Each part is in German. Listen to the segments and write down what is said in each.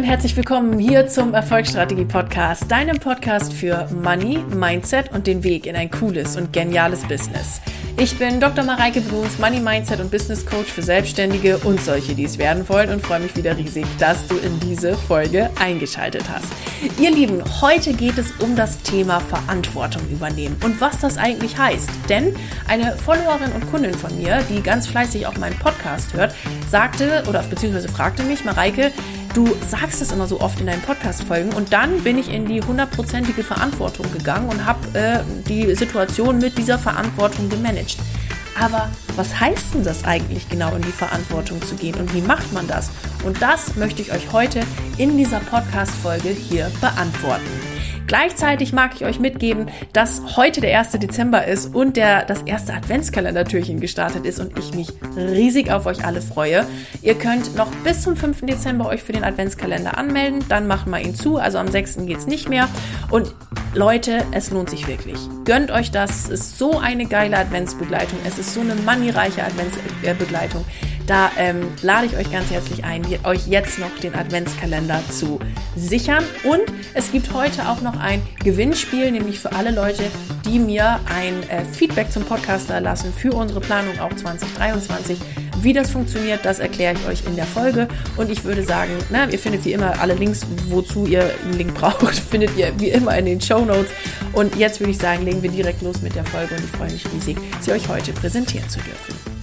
und herzlich willkommen hier zum Erfolgsstrategie Podcast, deinem Podcast für Money, Mindset und den Weg in ein cooles und geniales Business. Ich bin Dr. Mareike Bruns, Money Mindset und Business Coach für Selbstständige und solche, die es werden wollen und freue mich wieder riesig, dass du in diese Folge eingeschaltet hast. Ihr Lieben, heute geht es um das Thema Verantwortung übernehmen und was das eigentlich heißt. Denn eine Followerin und Kundin von mir, die ganz fleißig auch meinen Podcast hört, sagte oder beziehungsweise fragte mich, Mareike, Du sagst es immer so oft in deinen Podcast-Folgen und dann bin ich in die hundertprozentige Verantwortung gegangen und habe äh, die Situation mit dieser Verantwortung gemanagt. Aber was heißt denn das eigentlich genau, in die Verantwortung zu gehen und wie macht man das? Und das möchte ich euch heute in dieser Podcast-Folge hier beantworten. Gleichzeitig mag ich euch mitgeben, dass heute der 1. Dezember ist und der, das erste Adventskalendertürchen gestartet ist und ich mich riesig auf euch alle freue. Ihr könnt noch bis zum 5. Dezember euch für den Adventskalender anmelden, dann machen wir ihn zu, also am 6. geht es nicht mehr. Und Leute, es lohnt sich wirklich. Gönnt euch das, es ist so eine geile Adventsbegleitung, es ist so eine moneyreiche Adventsbegleitung. Da ähm, lade ich euch ganz herzlich ein, euch jetzt noch den Adventskalender zu sichern. Und es gibt heute auch noch ein Gewinnspiel, nämlich für alle Leute, die mir ein äh, Feedback zum Podcast erlassen für unsere Planung auch 2023. Wie das funktioniert, das erkläre ich euch in der Folge. Und ich würde sagen, na, ihr findet wie immer alle Links, wozu ihr einen Link braucht, findet ihr wie immer in den Show Notes. Und jetzt würde ich sagen, legen wir direkt los mit der Folge und ich freue mich riesig, sie euch heute präsentieren zu dürfen.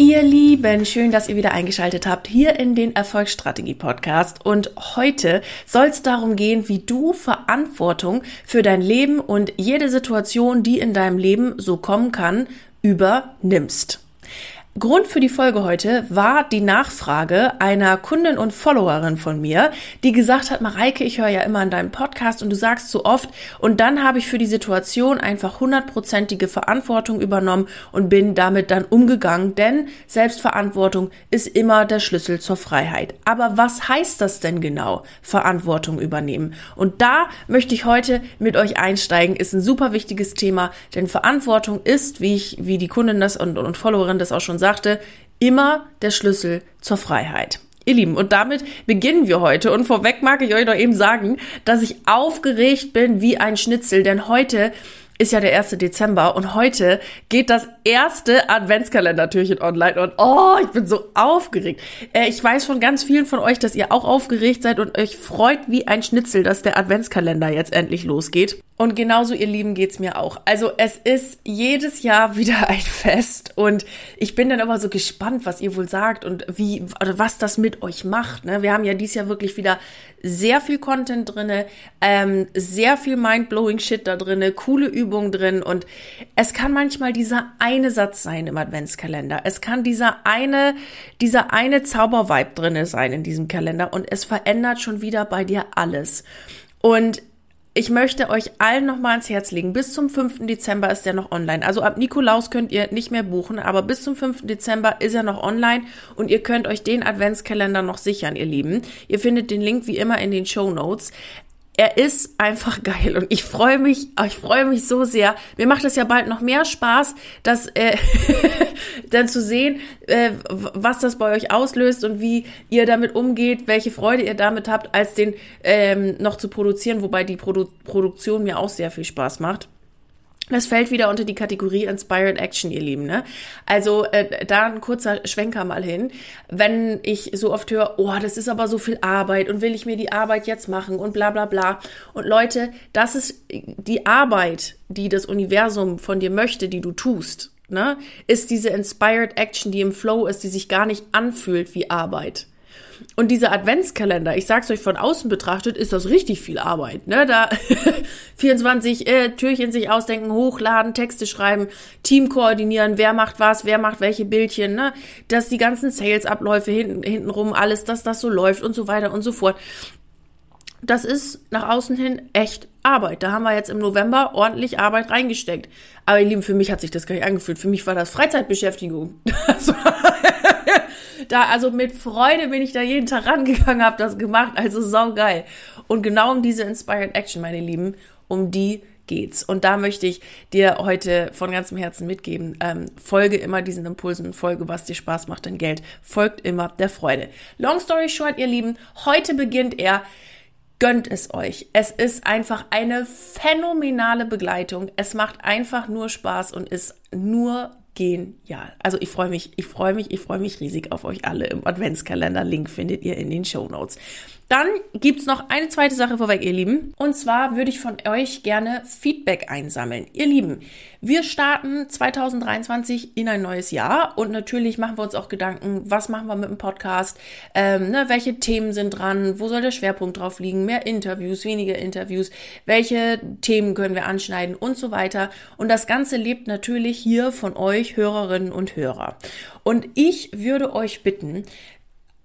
Ihr Lieben, schön, dass ihr wieder eingeschaltet habt hier in den Erfolgsstrategie Podcast. Und heute soll es darum gehen, wie du Verantwortung für dein Leben und jede Situation, die in deinem Leben so kommen kann, übernimmst. Grund für die Folge heute war die Nachfrage einer Kundin und Followerin von mir, die gesagt hat, Mareike, ich höre ja immer an deinem Podcast und du sagst so oft und dann habe ich für die Situation einfach hundertprozentige Verantwortung übernommen und bin damit dann umgegangen, denn Selbstverantwortung ist immer der Schlüssel zur Freiheit. Aber was heißt das denn genau, Verantwortung übernehmen? Und da möchte ich heute mit euch einsteigen, ist ein super wichtiges Thema, denn Verantwortung ist, wie ich, wie die Kundin das und, und Followerin das auch schon sagt, sagte, immer der Schlüssel zur Freiheit. Ihr Lieben, und damit beginnen wir heute. Und vorweg mag ich euch noch eben sagen, dass ich aufgeregt bin wie ein Schnitzel, denn heute ist ja der 1. Dezember und heute geht das erste Adventskalendertürchen online und oh, ich bin so aufgeregt. Äh, ich weiß von ganz vielen von euch, dass ihr auch aufgeregt seid und euch freut wie ein Schnitzel, dass der Adventskalender jetzt endlich losgeht. Und genauso, ihr Lieben, geht's mir auch. Also es ist jedes Jahr wieder ein Fest und ich bin dann aber so gespannt, was ihr wohl sagt und wie oder was das mit euch macht. Ne? Wir haben ja dieses Jahr wirklich wieder sehr viel Content drinne, ähm, sehr viel mindblowing Shit da drinne, coole Übungen drin und es kann manchmal dieser eine Satz sein im Adventskalender. Es kann dieser eine, dieser eine Zaubervibe drinne sein in diesem Kalender und es verändert schon wieder bei dir alles. Und ich möchte euch allen nochmal ans Herz legen. Bis zum 5. Dezember ist er noch online. Also ab Nikolaus könnt ihr nicht mehr buchen, aber bis zum 5. Dezember ist er noch online und ihr könnt euch den Adventskalender noch sichern, ihr Lieben. Ihr findet den Link wie immer in den Show Notes er ist einfach geil und ich freue mich, ich freue mich so sehr. Mir macht es ja bald noch mehr Spaß, das äh, dann zu sehen, äh, was das bei euch auslöst und wie ihr damit umgeht, welche Freude ihr damit habt, als den ähm, noch zu produzieren, wobei die Produ Produktion mir auch sehr viel Spaß macht. Das fällt wieder unter die Kategorie Inspired Action, ihr Lieben. Ne? Also äh, da ein kurzer Schwenker mal hin. Wenn ich so oft höre, oh, das ist aber so viel Arbeit und will ich mir die Arbeit jetzt machen und bla bla bla. Und Leute, das ist die Arbeit, die das Universum von dir möchte, die du tust. Ne? Ist diese Inspired Action, die im Flow ist, die sich gar nicht anfühlt wie Arbeit. Und dieser Adventskalender, ich sag's euch von außen betrachtet, ist das richtig viel Arbeit. Ne? Da 24 äh, Türchen sich ausdenken, hochladen, Texte schreiben, Team koordinieren, wer macht was, wer macht welche Bildchen, ne? Dass die ganzen Sales-Abläufe hinten, hintenrum, alles, dass das so läuft und so weiter und so fort. Das ist nach außen hin echt Arbeit. Da haben wir jetzt im November ordentlich Arbeit reingesteckt. Aber ihr Lieben, für mich hat sich das gar nicht angefühlt. Für mich war das Freizeitbeschäftigung. da, also mit Freude bin ich da jeden Tag rangegangen, habe das gemacht, also sau geil. Und genau um diese Inspired Action, meine Lieben, um die geht's. Und da möchte ich dir heute von ganzem Herzen mitgeben, ähm, folge immer diesen Impulsen, folge, was dir Spaß macht, denn Geld folgt immer der Freude. Long story short, ihr Lieben, heute beginnt er. Gönnt es euch. Es ist einfach eine phänomenale Begleitung. Es macht einfach nur Spaß und ist nur genial. Also ich freue mich, ich freue mich, ich freue mich riesig auf euch alle im Adventskalender. Link findet ihr in den Show Notes. Dann gibt's noch eine zweite Sache vorweg, ihr Lieben. Und zwar würde ich von euch gerne Feedback einsammeln. Ihr Lieben, wir starten 2023 in ein neues Jahr und natürlich machen wir uns auch Gedanken, was machen wir mit dem Podcast, ähm, ne, welche Themen sind dran, wo soll der Schwerpunkt drauf liegen, mehr Interviews, weniger Interviews, welche Themen können wir anschneiden und so weiter. Und das Ganze lebt natürlich hier von euch, Hörerinnen und Hörer. Und ich würde euch bitten,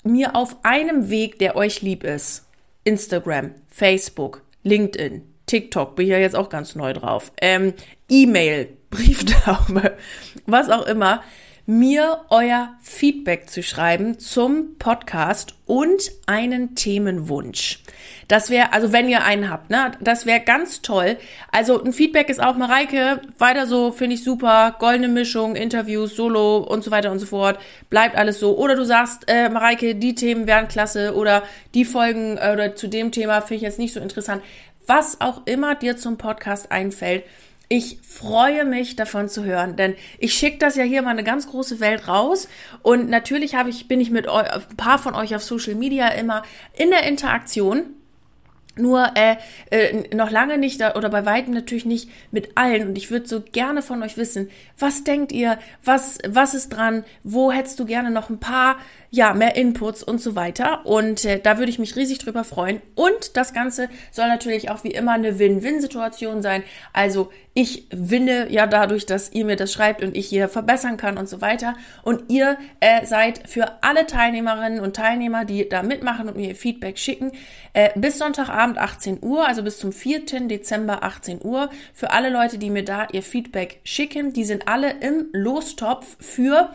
mir auf einem Weg, der euch lieb ist, Instagram, Facebook, LinkedIn, TikTok, bin ich ja jetzt auch ganz neu drauf, ähm, E-Mail, Brieftaube, was auch immer, mir euer Feedback zu schreiben zum Podcast und einen Themenwunsch. Das wäre, also wenn ihr einen habt, ne, das wäre ganz toll. Also ein Feedback ist auch Mareike, weiter so, finde ich super, goldene Mischung, Interviews, Solo und so weiter und so fort. Bleibt alles so. Oder du sagst, äh, Mareike, die Themen wären klasse oder die Folgen äh, oder zu dem Thema finde ich jetzt nicht so interessant. Was auch immer dir zum Podcast einfällt, ich freue mich davon zu hören, denn ich schicke das ja hier mal eine ganz große Welt raus und natürlich habe ich bin ich mit ein paar von euch auf Social Media immer in der Interaktion nur äh, äh, noch lange nicht oder bei weitem natürlich nicht mit allen. Und ich würde so gerne von euch wissen, was denkt ihr, was, was ist dran, wo hättest du gerne noch ein paar, ja, mehr Inputs und so weiter. Und äh, da würde ich mich riesig drüber freuen. Und das Ganze soll natürlich auch wie immer eine Win-Win-Situation sein. Also ich winne ja dadurch, dass ihr mir das schreibt und ich hier verbessern kann und so weiter. Und ihr äh, seid für alle Teilnehmerinnen und Teilnehmer, die da mitmachen und mir Feedback schicken, äh, bis Sonntagabend 18 Uhr, also bis zum 4. Dezember 18 Uhr, für alle Leute, die mir da ihr Feedback schicken, die sind alle im Lostopf für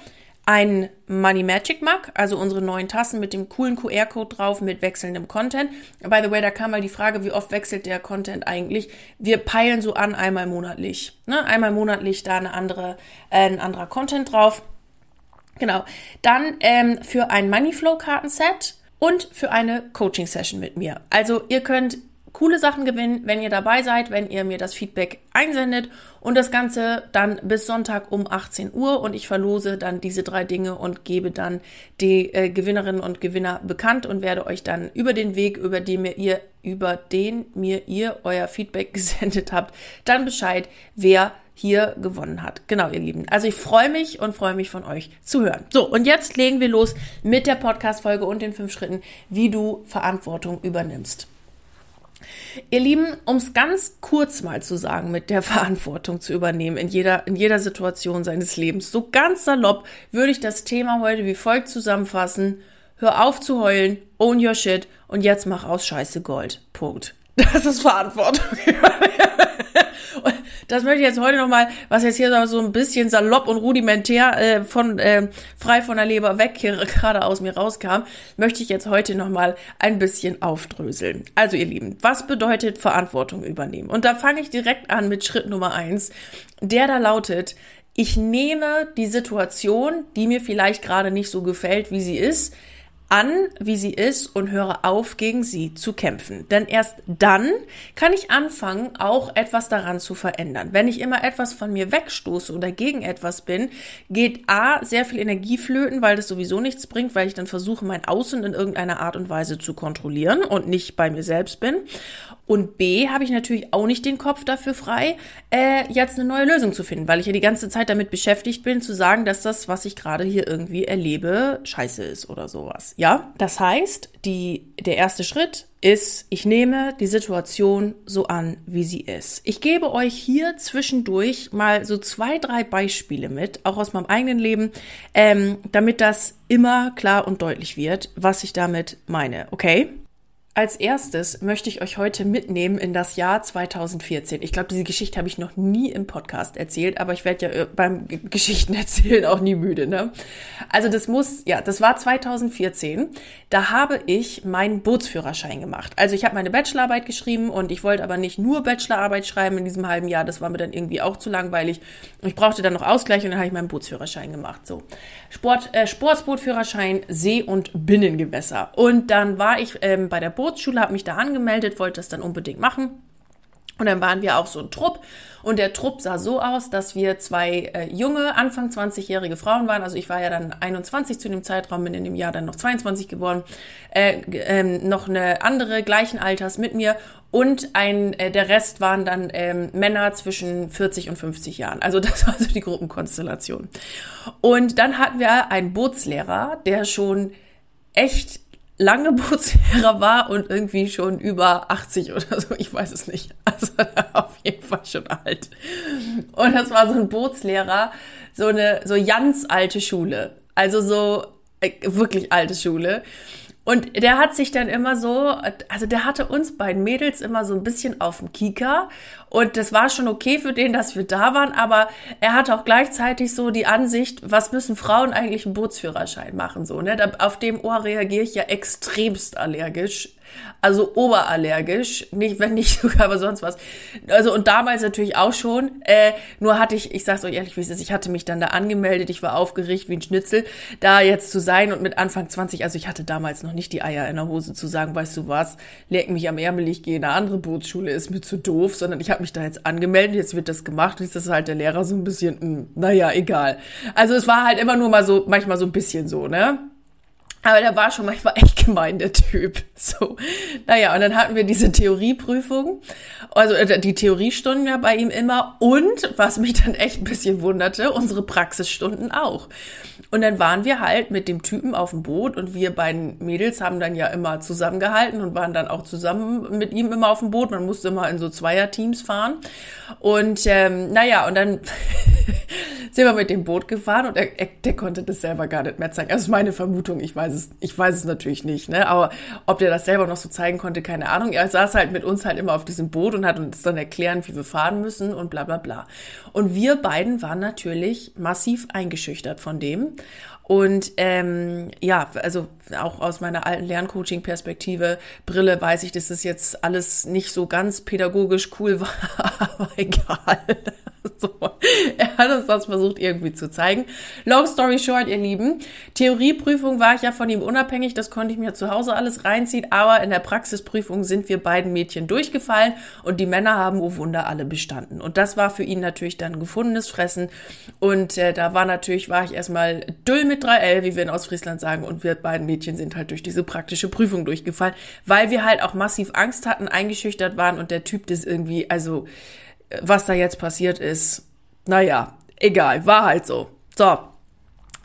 ein Money Magic Mug, also unsere neuen Tassen mit dem coolen QR-Code drauf mit wechselndem Content. By the way, da kam mal die Frage, wie oft wechselt der Content eigentlich? Wir peilen so an einmal monatlich. Ne? Einmal monatlich da eine andere, äh, ein anderer Content drauf. Genau. Dann ähm, für ein Moneyflow Kartenset und für eine Coaching Session mit mir. Also ihr könnt coole Sachen gewinnen, wenn ihr dabei seid, wenn ihr mir das Feedback einsendet und das Ganze dann bis Sonntag um 18 Uhr und ich verlose dann diese drei Dinge und gebe dann die äh, Gewinnerinnen und Gewinner bekannt und werde euch dann über den Weg, über den mir ihr, über den mir ihr euer Feedback gesendet habt, dann Bescheid, wer hier gewonnen hat. Genau, ihr Lieben. Also ich freue mich und freue mich von euch zu hören. So, und jetzt legen wir los mit der Podcast-Folge und den fünf Schritten, wie du Verantwortung übernimmst. Ihr Lieben, um es ganz kurz mal zu sagen, mit der Verantwortung zu übernehmen in jeder, in jeder Situation seines Lebens, so ganz salopp würde ich das Thema heute wie folgt zusammenfassen. Hör auf zu heulen, own your shit und jetzt mach aus Scheiße Gold. Punkt. Das ist Verantwortung. Das möchte ich jetzt heute nochmal, was jetzt hier so ein bisschen salopp und rudimentär äh, von äh, frei von der Leber weg hier gerade aus mir rauskam, möchte ich jetzt heute nochmal ein bisschen aufdröseln. Also ihr Lieben, was bedeutet Verantwortung übernehmen? Und da fange ich direkt an mit Schritt Nummer eins, der da lautet, ich nehme die Situation, die mir vielleicht gerade nicht so gefällt, wie sie ist, an, wie sie ist und höre auf, gegen sie zu kämpfen. Denn erst dann kann ich anfangen, auch etwas daran zu verändern. Wenn ich immer etwas von mir wegstoße oder gegen etwas bin, geht A, sehr viel Energie flöten, weil das sowieso nichts bringt, weil ich dann versuche, mein Außen in irgendeiner Art und Weise zu kontrollieren und nicht bei mir selbst bin. Und B, habe ich natürlich auch nicht den Kopf dafür frei, äh, jetzt eine neue Lösung zu finden, weil ich ja die ganze Zeit damit beschäftigt bin, zu sagen, dass das, was ich gerade hier irgendwie erlebe, scheiße ist oder sowas. Ja, das heißt, die, der erste Schritt ist, ich nehme die Situation so an, wie sie ist. Ich gebe euch hier zwischendurch mal so zwei, drei Beispiele mit, auch aus meinem eigenen Leben, ähm, damit das immer klar und deutlich wird, was ich damit meine. Okay? Als erstes möchte ich euch heute mitnehmen in das Jahr 2014. Ich glaube, diese Geschichte habe ich noch nie im Podcast erzählt, aber ich werde ja äh, beim Geschichten erzählen auch nie müde. Ne? Also das muss, ja, das war 2014. Da habe ich meinen Bootsführerschein gemacht. Also ich habe meine Bachelorarbeit geschrieben und ich wollte aber nicht nur Bachelorarbeit schreiben in diesem halben Jahr. Das war mir dann irgendwie auch zu langweilig. Ich brauchte dann noch Ausgleich und dann habe ich meinen Bootsführerschein gemacht. So Sport, äh, Sportsbootführerschein, See- und Binnengewässer. Und dann war ich ähm, bei der Boot Bootsschule, habe mich da angemeldet, wollte das dann unbedingt machen. Und dann waren wir auch so ein Trupp. Und der Trupp sah so aus, dass wir zwei äh, junge, Anfang 20-jährige Frauen waren. Also ich war ja dann 21 zu dem Zeitraum, bin in dem Jahr dann noch 22 geworden. Äh, äh, noch eine andere gleichen Alters mit mir. Und ein, äh, der Rest waren dann ähm, Männer zwischen 40 und 50 Jahren. Also das war so die Gruppenkonstellation. Und dann hatten wir einen Bootslehrer, der schon echt lange Bootslehrer war und irgendwie schon über 80 oder so, ich weiß es nicht. Also auf jeden Fall schon alt. Und das war so ein Bootslehrer, so eine so ganz alte Schule. Also so äh, wirklich alte Schule. Und der hat sich dann immer so, also der hatte uns beiden Mädels immer so ein bisschen auf dem Kieker. Und das war schon okay für den, dass wir da waren, aber er hatte auch gleichzeitig so die Ansicht, was müssen Frauen eigentlich einen Bootsführerschein machen, so, ne? Auf dem Ohr reagiere ich ja extremst allergisch also oberallergisch, nicht, wenn nicht sogar, aber sonst was. Also und damals natürlich auch schon. Äh, nur hatte ich, ich sag's euch ehrlich, wie es ist, ich hatte mich dann da angemeldet, ich war aufgeregt wie ein Schnitzel, da jetzt zu sein und mit Anfang 20, also ich hatte damals noch nicht die Eier in der Hose zu sagen, weißt du was, leck mich am Ärmel, ich gehe in eine andere Bootsschule, ist mir zu doof, sondern ich habe mich da jetzt angemeldet, jetzt wird das gemacht, jetzt ist halt der Lehrer so ein bisschen, mh, hm, naja, egal. Also es war halt immer nur mal so, manchmal so ein bisschen so, ne? Aber der war schon manchmal echt gemein, der Typ. So. Naja, und dann hatten wir diese Theorieprüfung, also äh, die Theoriestunden ja bei ihm immer und, was mich dann echt ein bisschen wunderte, unsere Praxisstunden auch. Und dann waren wir halt mit dem Typen auf dem Boot und wir beiden Mädels haben dann ja immer zusammengehalten und waren dann auch zusammen mit ihm immer auf dem Boot. Man musste immer in so Zweierteams fahren. Und ähm, naja, und dann sind wir mit dem Boot gefahren und er, er, der konnte das selber gar nicht mehr zeigen. Also ist meine Vermutung, ich weiß es, ich weiß es natürlich nicht, ne? Aber ob der das selber noch so zeigen konnte, keine Ahnung. Er saß halt mit uns halt immer auf diesem Boot und hat uns dann erklären, wie wir fahren müssen und bla bla bla. Und wir beiden waren natürlich massiv eingeschüchtert von dem. Und ähm, ja, also auch aus meiner alten Lerncoaching-Perspektive, Brille, weiß ich, dass das jetzt alles nicht so ganz pädagogisch cool war, aber egal. So, er hat uns das versucht irgendwie zu zeigen. Long story short, ihr Lieben, Theorieprüfung war ich ja von ihm unabhängig, das konnte ich mir zu Hause alles reinziehen, aber in der Praxisprüfung sind wir beiden Mädchen durchgefallen. Und die Männer haben, oh Wunder, alle bestanden. Und das war für ihn natürlich dann gefundenes Fressen. Und äh, da war natürlich, war ich erstmal Düll mit 3L, wie wir in Ostfriesland sagen, und wir beiden Mädchen sind halt durch diese praktische Prüfung durchgefallen, weil wir halt auch massiv Angst hatten, eingeschüchtert waren und der Typ das irgendwie, also was da jetzt passiert ist, naja, egal, war halt so. So.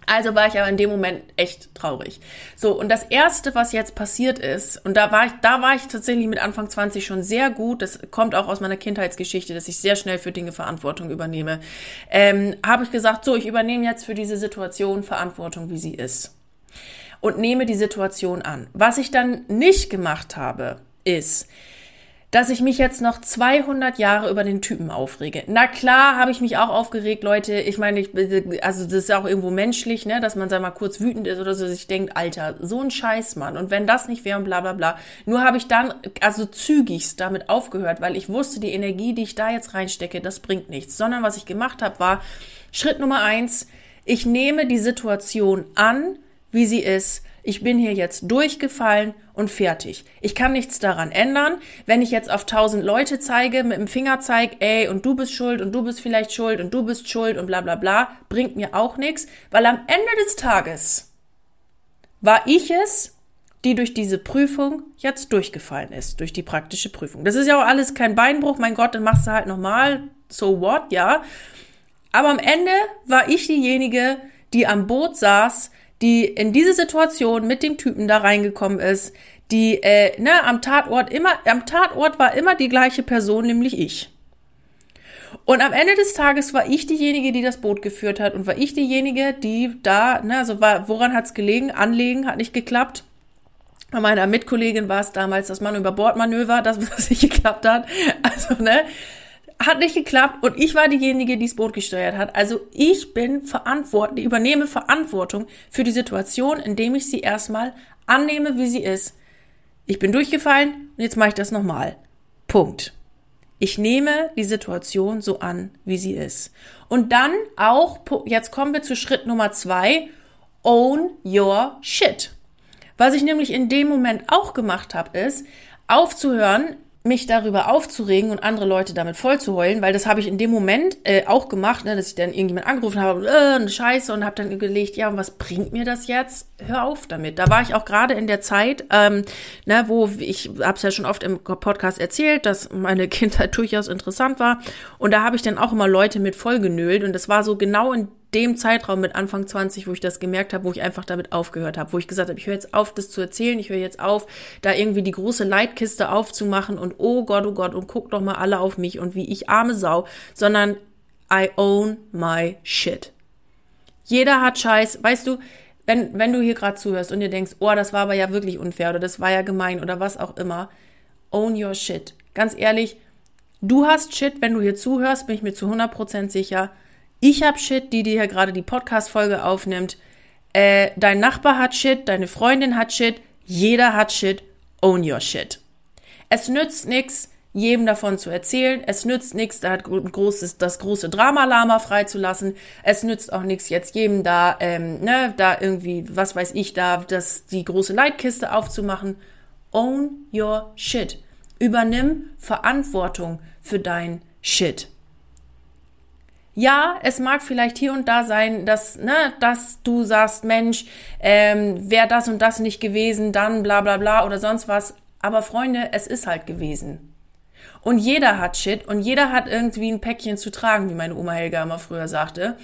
Also war ich aber in dem Moment echt traurig. So, und das erste, was jetzt passiert ist, und da war ich, da war ich tatsächlich mit Anfang 20 schon sehr gut, das kommt auch aus meiner Kindheitsgeschichte, dass ich sehr schnell für Dinge Verantwortung übernehme, ähm, habe ich gesagt, so, ich übernehme jetzt für diese Situation Verantwortung, wie sie ist. Und nehme die Situation an. Was ich dann nicht gemacht habe, ist, dass ich mich jetzt noch 200 Jahre über den Typen aufrege. Na klar, habe ich mich auch aufgeregt, Leute. Ich meine, ich, also das ist auch irgendwo menschlich, ne, dass man sag mal kurz wütend ist oder so, sich denkt, Alter, so ein Scheiß, Mann. Und wenn das nicht wäre und bla bla bla. Nur habe ich dann also zügigst damit aufgehört, weil ich wusste, die Energie, die ich da jetzt reinstecke, das bringt nichts. Sondern was ich gemacht habe, war Schritt Nummer eins, ich nehme die Situation an, wie sie ist ich bin hier jetzt durchgefallen und fertig. Ich kann nichts daran ändern. Wenn ich jetzt auf tausend Leute zeige, mit dem Finger zeige, ey, und du bist schuld und du bist vielleicht schuld und du bist schuld und bla bla bla, bringt mir auch nichts, weil am Ende des Tages war ich es, die durch diese Prüfung jetzt durchgefallen ist, durch die praktische Prüfung. Das ist ja auch alles kein Beinbruch, mein Gott, dann machst du halt nochmal, so what, ja. Aber am Ende war ich diejenige, die am Boot saß, die in diese Situation mit dem Typen da reingekommen ist, die äh, ne, am Tatort immer, am Tatort war immer die gleiche Person, nämlich ich. Und am Ende des Tages war ich diejenige, die das Boot geführt hat und war ich diejenige, die da, ne, also war, woran hat's gelegen? Anlegen hat nicht geklappt. Bei meiner Mitkollegin war es damals das Mann über Bordmanöver, das was nicht geklappt hat. Also, ne? Hat nicht geklappt und ich war diejenige, die das Boot gesteuert hat. Also ich bin verantwortlich, übernehme Verantwortung für die Situation, indem ich sie erstmal annehme, wie sie ist. Ich bin durchgefallen und jetzt mache ich das nochmal. Punkt. Ich nehme die Situation so an, wie sie ist. Und dann auch, jetzt kommen wir zu Schritt Nummer zwei, own your shit. Was ich nämlich in dem Moment auch gemacht habe, ist aufzuhören, mich darüber aufzuregen und andere Leute damit vollzuheulen, weil das habe ich in dem Moment äh, auch gemacht, ne, dass ich dann irgendjemand angerufen habe, äh, eine Scheiße und habe dann gelegt, ja, und was bringt mir das jetzt? Hör auf damit. Da war ich auch gerade in der Zeit, ähm, ne, wo ich habe es ja schon oft im Podcast erzählt, dass meine Kindheit durchaus interessant war und da habe ich dann auch immer Leute mit vollgenölt und das war so genau in dem Zeitraum mit Anfang 20, wo ich das gemerkt habe, wo ich einfach damit aufgehört habe, wo ich gesagt habe, ich höre jetzt auf, das zu erzählen, ich höre jetzt auf, da irgendwie die große Leitkiste aufzumachen und oh Gott, oh Gott, und guck doch mal alle auf mich und wie ich arme Sau, sondern I own my shit. Jeder hat Scheiß, weißt du, wenn, wenn du hier gerade zuhörst und dir denkst, oh, das war aber ja wirklich unfair oder das war ja gemein oder was auch immer, own your shit. Ganz ehrlich, du hast Shit, wenn du hier zuhörst, bin ich mir zu 100% sicher ich hab Shit, die dir hier gerade die Podcast-Folge aufnimmt. Äh, dein Nachbar hat Shit, deine Freundin hat Shit, jeder hat Shit. Own your Shit. Es nützt nichts, jedem davon zu erzählen. Es nützt nichts, da hat großes, das große Drama-Lama freizulassen. Es nützt auch nichts, jetzt jedem da, ähm, ne, da irgendwie, was weiß ich, da, das, die große Leitkiste aufzumachen. Own your shit. Übernimm Verantwortung für dein Shit. Ja, es mag vielleicht hier und da sein, dass, ne, dass du sagst, Mensch, ähm, wäre das und das nicht gewesen, dann bla bla bla oder sonst was. Aber Freunde, es ist halt gewesen. Und jeder hat Shit und jeder hat irgendwie ein Päckchen zu tragen, wie meine Oma Helga immer früher sagte.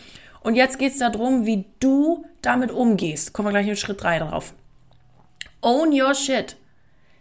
Und jetzt geht's darum, wie du damit umgehst. Kommen wir gleich in Schritt drei drauf. Own your shit.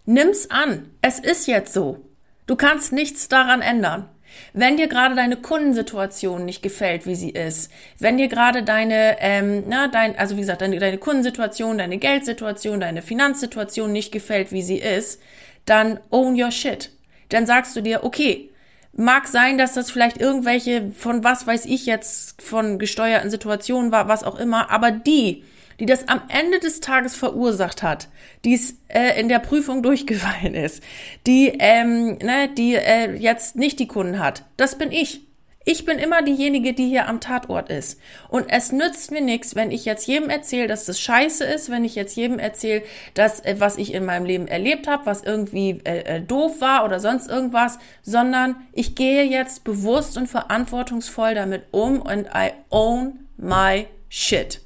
Nimm's an. Es ist jetzt so. Du kannst nichts daran ändern. Wenn dir gerade deine Kundensituation nicht gefällt, wie sie ist, wenn dir gerade deine, ähm, na, dein, also wie gesagt, deine, deine Kundensituation, deine Geldsituation, deine Finanzsituation nicht gefällt, wie sie ist, dann own your shit. Dann sagst du dir, okay, mag sein, dass das vielleicht irgendwelche von was weiß ich jetzt von gesteuerten Situationen war, was auch immer, aber die, die das am Ende des Tages verursacht hat, die es äh, in der Prüfung durchgefallen ist, die, ähm, ne, die äh, jetzt nicht die Kunden hat, das bin ich. Ich bin immer diejenige, die hier am Tatort ist. Und es nützt mir nichts, wenn ich jetzt jedem erzähle, dass das scheiße ist, wenn ich jetzt jedem erzähle, dass äh, was ich in meinem Leben erlebt habe, was irgendwie äh, äh, doof war oder sonst irgendwas, sondern ich gehe jetzt bewusst und verantwortungsvoll damit um und I own my shit.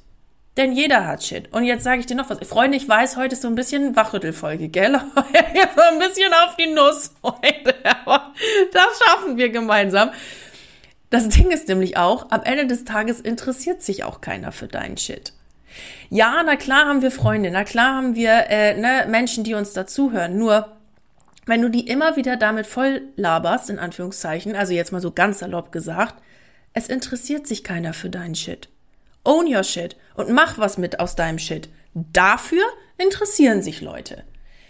Denn jeder hat Shit. Und jetzt sage ich dir noch was. Freunde, ich weiß, heute ist so ein bisschen Wachrüttelfolge, gell? so ein bisschen auf die Nuss heute. Aber das schaffen wir gemeinsam. Das Ding ist nämlich auch, am Ende des Tages interessiert sich auch keiner für deinen Shit. Ja, na klar haben wir Freunde, na klar haben wir äh, ne, Menschen, die uns dazuhören. Nur, wenn du die immer wieder damit voll laberst, in Anführungszeichen, also jetzt mal so ganz salopp gesagt, es interessiert sich keiner für deinen Shit. Own your shit und mach was mit aus deinem Shit. Dafür interessieren sich Leute.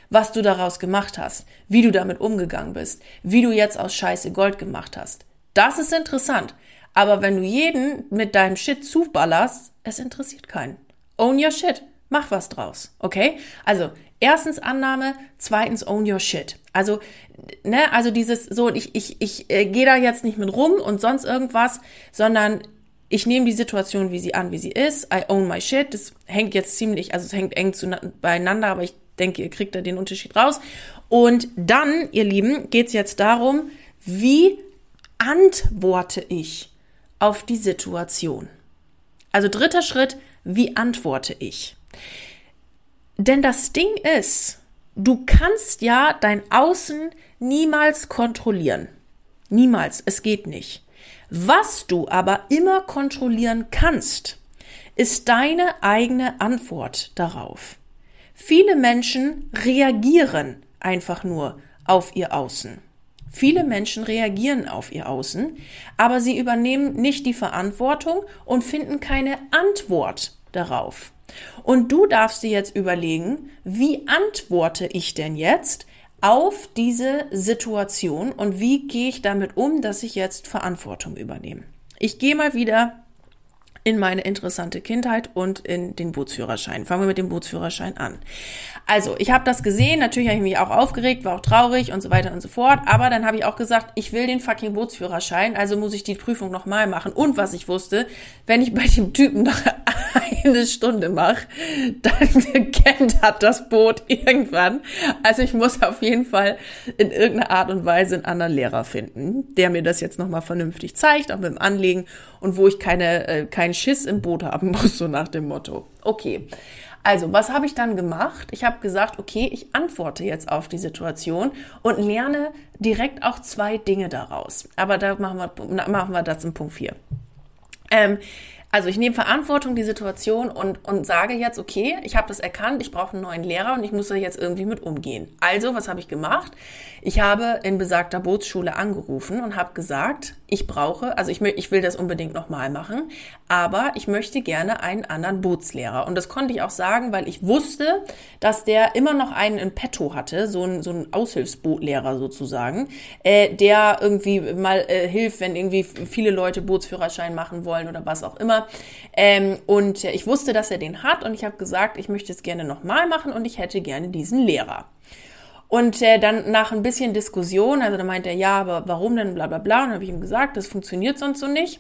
Was du daraus gemacht hast, wie du damit umgegangen bist, wie du jetzt aus Scheiße Gold gemacht hast. Das ist interessant. Aber wenn du jeden mit deinem Shit zuballerst, es interessiert keinen. Own your shit. Mach was draus. Okay? Also, erstens Annahme, zweitens own your shit. Also, ne, also dieses so, ich, ich, ich äh, gehe da jetzt nicht mit rum und sonst irgendwas, sondern ich nehme die Situation, wie sie an, wie sie ist. I own my shit. Das hängt jetzt ziemlich, also es hängt eng beieinander, aber ich denke, ihr kriegt da den Unterschied raus. Und dann, ihr Lieben, geht es jetzt darum, wie antworte ich auf die Situation? Also dritter Schritt, wie antworte ich? Denn das Ding ist, du kannst ja dein Außen niemals kontrollieren. Niemals, es geht nicht. Was du aber immer kontrollieren kannst, ist deine eigene Antwort darauf. Viele Menschen reagieren einfach nur auf ihr Außen. Viele Menschen reagieren auf ihr Außen, aber sie übernehmen nicht die Verantwortung und finden keine Antwort darauf. Und du darfst dir jetzt überlegen, wie antworte ich denn jetzt auf diese Situation und wie gehe ich damit um, dass ich jetzt Verantwortung übernehme. Ich gehe mal wieder in meine interessante Kindheit und in den Bootsführerschein. Fangen wir mit dem Bootsführerschein an. Also, ich habe das gesehen, natürlich habe ich mich auch aufgeregt, war auch traurig und so weiter und so fort, aber dann habe ich auch gesagt, ich will den fucking Bootsführerschein, also muss ich die Prüfung nochmal machen. Und was ich wusste, wenn ich bei dem Typen noch eine Stunde mache, dann kennt hat das Boot irgendwann. Also ich muss auf jeden Fall in irgendeiner Art und Weise einen anderen Lehrer finden, der mir das jetzt nochmal vernünftig zeigt, auch mit dem Anlegen und wo ich keine, äh, keinen Schiss im Boot haben muss, so nach dem Motto. Okay. Also, was habe ich dann gemacht? Ich habe gesagt, okay, ich antworte jetzt auf die Situation und lerne direkt auch zwei Dinge daraus. Aber da machen wir, machen wir das in Punkt 4. Ähm, also ich nehme Verantwortung die Situation und, und sage jetzt, okay, ich habe das erkannt, ich brauche einen neuen Lehrer und ich muss da jetzt irgendwie mit umgehen. Also, was habe ich gemacht? Ich habe in besagter Bootsschule angerufen und habe gesagt, ich brauche, also ich, ich will das unbedingt nochmal machen, aber ich möchte gerne einen anderen Bootslehrer. Und das konnte ich auch sagen, weil ich wusste, dass der immer noch einen in petto hatte, so ein, so ein Aushilfsbootlehrer sozusagen, äh, der irgendwie mal äh, hilft, wenn irgendwie viele Leute Bootsführerschein machen wollen oder was auch immer. Ähm, und ich wusste, dass er den hat und ich habe gesagt, ich möchte es gerne nochmal machen und ich hätte gerne diesen Lehrer. Und äh, dann nach ein bisschen Diskussion, also da meinte er, ja, aber warum denn, bla bla bla. Und habe ich ihm gesagt, das funktioniert sonst so nicht.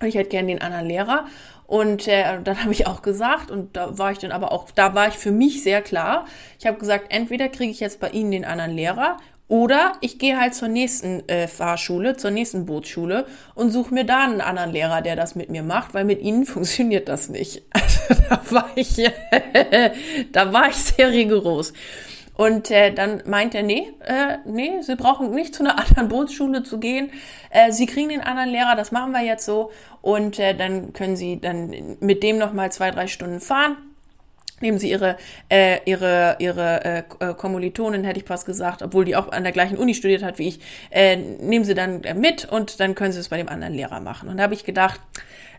Und ich hätte gerne den anderen Lehrer. Und äh, dann habe ich auch gesagt, und da war ich dann aber auch, da war ich für mich sehr klar. Ich habe gesagt, entweder kriege ich jetzt bei Ihnen den anderen Lehrer oder ich gehe halt zur nächsten äh, Fahrschule, zur nächsten Bootsschule und suche mir da einen anderen Lehrer, der das mit mir macht, weil mit ihnen funktioniert das nicht. Also da war ich, da war ich sehr rigoros. Und äh, dann meint er, nee, äh, nee, Sie brauchen nicht zu einer anderen Bootsschule zu gehen. Äh, Sie kriegen den anderen Lehrer, das machen wir jetzt so. Und äh, dann können Sie dann mit dem nochmal zwei, drei Stunden fahren. Nehmen Sie Ihre, äh, Ihre, Ihre äh, äh, Kommilitonin, hätte ich fast gesagt, obwohl die auch an der gleichen Uni studiert hat wie ich, äh, nehmen Sie dann mit und dann können Sie es bei dem anderen Lehrer machen. Und da habe ich gedacht,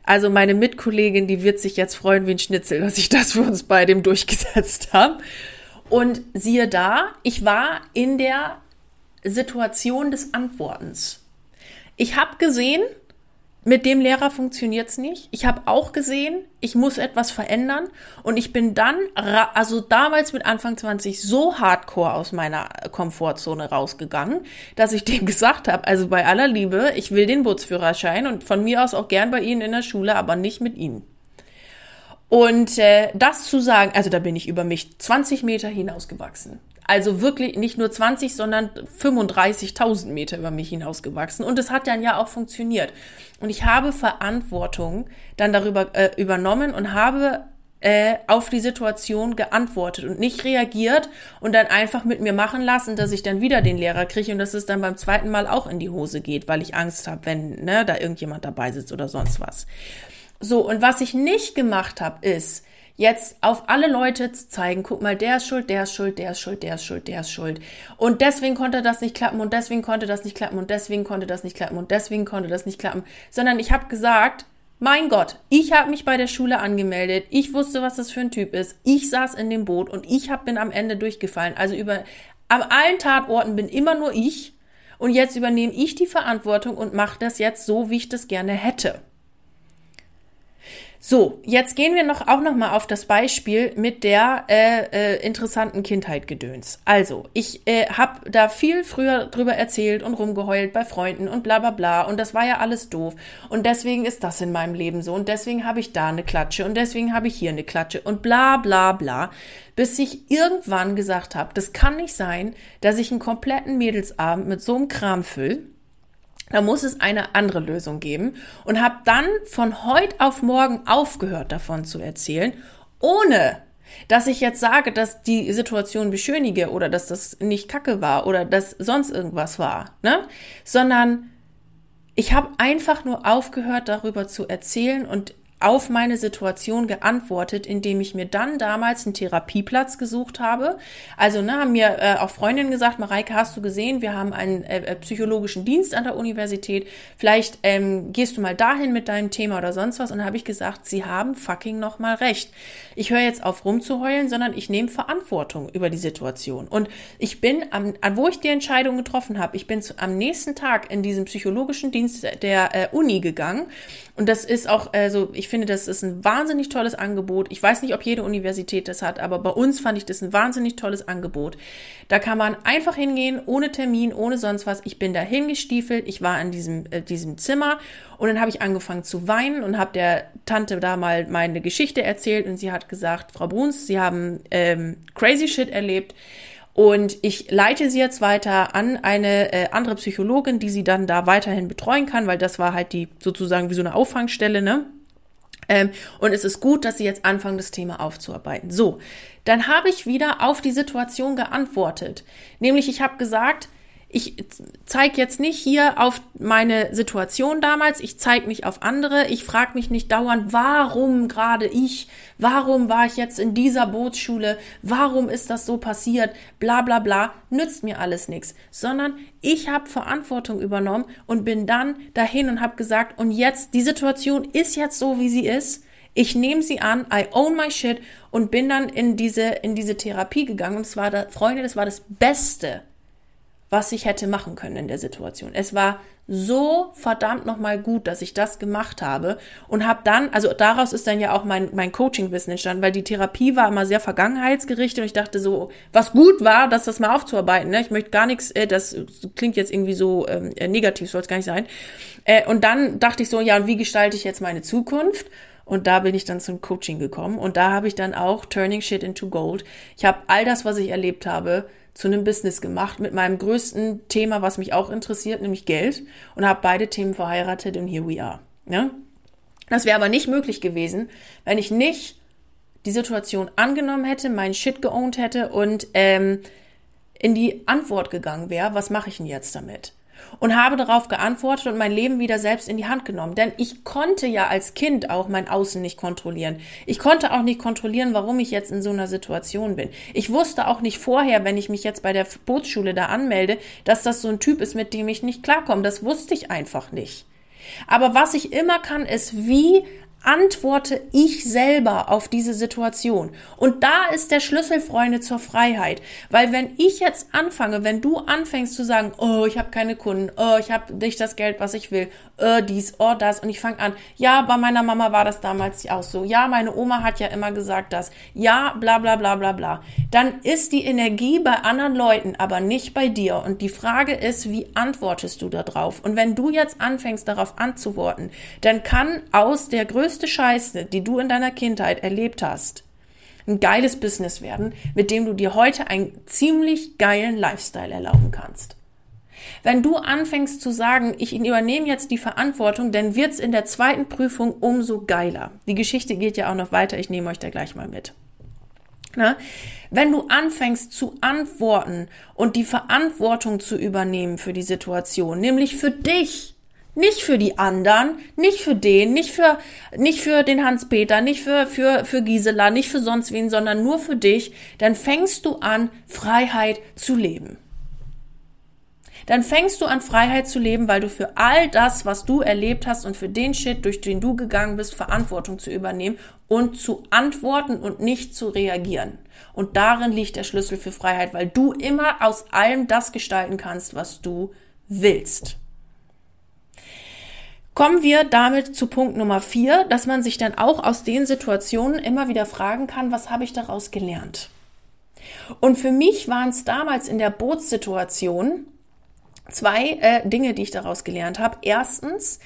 also meine Mitkollegin, die wird sich jetzt freuen wie ein Schnitzel, dass ich das für uns bei dem durchgesetzt habe. Und siehe da, ich war in der Situation des Antwortens. Ich habe gesehen, mit dem Lehrer funktioniert's nicht. Ich habe auch gesehen, ich muss etwas verändern und ich bin dann, also damals mit Anfang 20, so hardcore aus meiner Komfortzone rausgegangen, dass ich dem gesagt habe, also bei aller Liebe, ich will den Bootsführerschein und von mir aus auch gern bei Ihnen in der Schule, aber nicht mit Ihnen. Und äh, das zu sagen, also da bin ich über mich 20 Meter hinausgewachsen. Also wirklich nicht nur 20, sondern 35.000 Meter über mich hinausgewachsen. Und es hat dann ja auch funktioniert. Und ich habe Verantwortung dann darüber äh, übernommen und habe äh, auf die Situation geantwortet und nicht reagiert und dann einfach mit mir machen lassen, dass ich dann wieder den Lehrer kriege und dass es dann beim zweiten Mal auch in die Hose geht, weil ich Angst habe, wenn ne, da irgendjemand dabei sitzt oder sonst was. So, und was ich nicht gemacht habe, ist, jetzt auf alle Leute zu zeigen, guck mal, der ist schuld, der ist schuld, der ist schuld, der ist schuld, der ist schuld. Und deswegen konnte das nicht klappen und deswegen konnte das nicht klappen und deswegen konnte das nicht klappen und deswegen konnte das nicht klappen. Sondern ich habe gesagt, mein Gott, ich habe mich bei der Schule angemeldet, ich wusste, was das für ein Typ ist, ich saß in dem Boot und ich hab, bin am Ende durchgefallen. Also über an allen Tatorten bin immer nur ich und jetzt übernehme ich die Verantwortung und mache das jetzt so, wie ich das gerne hätte. So, jetzt gehen wir noch auch noch mal auf das Beispiel mit der äh, äh, interessanten Kindheit gedöns. Also, ich äh, habe da viel früher drüber erzählt und rumgeheult bei Freunden und bla bla bla. Und das war ja alles doof. Und deswegen ist das in meinem Leben so. Und deswegen habe ich da eine Klatsche. Und deswegen habe ich hier eine Klatsche. Und bla bla bla, bis ich irgendwann gesagt habe, das kann nicht sein, dass ich einen kompletten Mädelsabend mit so einem Kram füll da muss es eine andere Lösung geben und habe dann von heute auf morgen aufgehört davon zu erzählen, ohne dass ich jetzt sage, dass die Situation beschönige oder dass das nicht kacke war oder dass sonst irgendwas war, ne? Sondern ich habe einfach nur aufgehört, darüber zu erzählen und auf meine Situation geantwortet, indem ich mir dann damals einen Therapieplatz gesucht habe. Also ne, haben mir äh, auch Freundinnen gesagt, Mareike, hast du gesehen, wir haben einen äh, äh, psychologischen Dienst an der Universität. Vielleicht ähm, gehst du mal dahin mit deinem Thema oder sonst was. Und habe ich gesagt, sie haben fucking noch mal recht. Ich höre jetzt auf rumzuheulen, sondern ich nehme Verantwortung über die Situation. Und ich bin am, an wo ich die Entscheidung getroffen habe, ich bin zu, am nächsten Tag in diesen psychologischen Dienst der äh, Uni gegangen. Und das ist auch, also ich finde, das ist ein wahnsinnig tolles Angebot. Ich weiß nicht, ob jede Universität das hat, aber bei uns fand ich das ein wahnsinnig tolles Angebot. Da kann man einfach hingehen, ohne Termin, ohne sonst was. Ich bin da hingestiefelt, ich war in diesem, äh, diesem Zimmer und dann habe ich angefangen zu weinen und habe der Tante da mal meine Geschichte erzählt und sie hat gesagt, Frau Bruns, Sie haben ähm, crazy shit erlebt. Und ich leite sie jetzt weiter an eine äh, andere Psychologin, die sie dann da weiterhin betreuen kann, weil das war halt die sozusagen wie so eine Auffangstelle, ne? Ähm, und es ist gut, dass sie jetzt anfangen, das Thema aufzuarbeiten. So, dann habe ich wieder auf die Situation geantwortet. Nämlich, ich habe gesagt, ich zeige jetzt nicht hier auf meine Situation damals, ich zeige mich auf andere, ich frage mich nicht dauernd, warum gerade ich, warum war ich jetzt in dieser Bootsschule, warum ist das so passiert, bla bla bla, nützt mir alles nichts, sondern ich habe Verantwortung übernommen und bin dann dahin und habe gesagt, und jetzt, die Situation ist jetzt so, wie sie ist, ich nehme sie an, I own my shit und bin dann in diese, in diese Therapie gegangen. Und es war, da, Freunde, das war das Beste, was ich hätte machen können in der Situation. Es war so verdammt nochmal gut, dass ich das gemacht habe und habe dann, also daraus ist dann ja auch mein, mein Coaching-Wissen entstanden, weil die Therapie war immer sehr vergangenheitsgerichtet und ich dachte so, was gut war, dass das mal aufzuarbeiten. Ne? Ich möchte gar nichts, äh, das klingt jetzt irgendwie so ähm, äh, negativ, soll es gar nicht sein. Äh, und dann dachte ich so, ja, und wie gestalte ich jetzt meine Zukunft? Und da bin ich dann zum Coaching gekommen und da habe ich dann auch Turning Shit into Gold. Ich habe all das, was ich erlebt habe, zu einem Business gemacht mit meinem größten Thema, was mich auch interessiert, nämlich Geld und habe beide Themen verheiratet und here we are. Ja? Das wäre aber nicht möglich gewesen, wenn ich nicht die Situation angenommen hätte, meinen Shit geowned hätte und ähm, in die Antwort gegangen wäre, was mache ich denn jetzt damit? Und habe darauf geantwortet und mein Leben wieder selbst in die Hand genommen. Denn ich konnte ja als Kind auch mein Außen nicht kontrollieren. Ich konnte auch nicht kontrollieren, warum ich jetzt in so einer Situation bin. Ich wusste auch nicht vorher, wenn ich mich jetzt bei der Bootsschule da anmelde, dass das so ein Typ ist, mit dem ich nicht klarkomme. Das wusste ich einfach nicht. Aber was ich immer kann, ist, wie antworte ich selber auf diese Situation. Und da ist der Schlüssel, Freunde, zur Freiheit. Weil wenn ich jetzt anfange, wenn du anfängst zu sagen, oh, ich habe keine Kunden, oh, ich habe nicht das Geld, was ich will, oh, dies, oh, das, und ich fange an, ja, bei meiner Mama war das damals auch so, ja, meine Oma hat ja immer gesagt das, ja, bla bla bla bla bla, dann ist die Energie bei anderen Leuten, aber nicht bei dir. Und die Frage ist, wie antwortest du darauf? Und wenn du jetzt anfängst, darauf anzuworten, dann kann aus der größten größte Scheiße, die du in deiner Kindheit erlebt hast, ein geiles Business werden, mit dem du dir heute einen ziemlich geilen Lifestyle erlauben kannst. Wenn du anfängst zu sagen, ich übernehme jetzt die Verantwortung, dann wird's in der zweiten Prüfung umso geiler. Die Geschichte geht ja auch noch weiter, ich nehme euch da gleich mal mit. Na? Wenn du anfängst zu antworten und die Verantwortung zu übernehmen für die Situation, nämlich für dich, nicht für die anderen, nicht für den, nicht für, nicht für den Hans-Peter, nicht für, für, für Gisela, nicht für sonst wen, sondern nur für dich, dann fängst du an, Freiheit zu leben. Dann fängst du an, Freiheit zu leben, weil du für all das, was du erlebt hast und für den Shit, durch den du gegangen bist, Verantwortung zu übernehmen und zu antworten und nicht zu reagieren. Und darin liegt der Schlüssel für Freiheit, weil du immer aus allem das gestalten kannst, was du willst. Kommen wir damit zu Punkt Nummer vier, dass man sich dann auch aus den Situationen immer wieder fragen kann, was habe ich daraus gelernt? Und für mich waren es damals in der Bootssituation zwei äh, Dinge, die ich daraus gelernt habe. Erstens,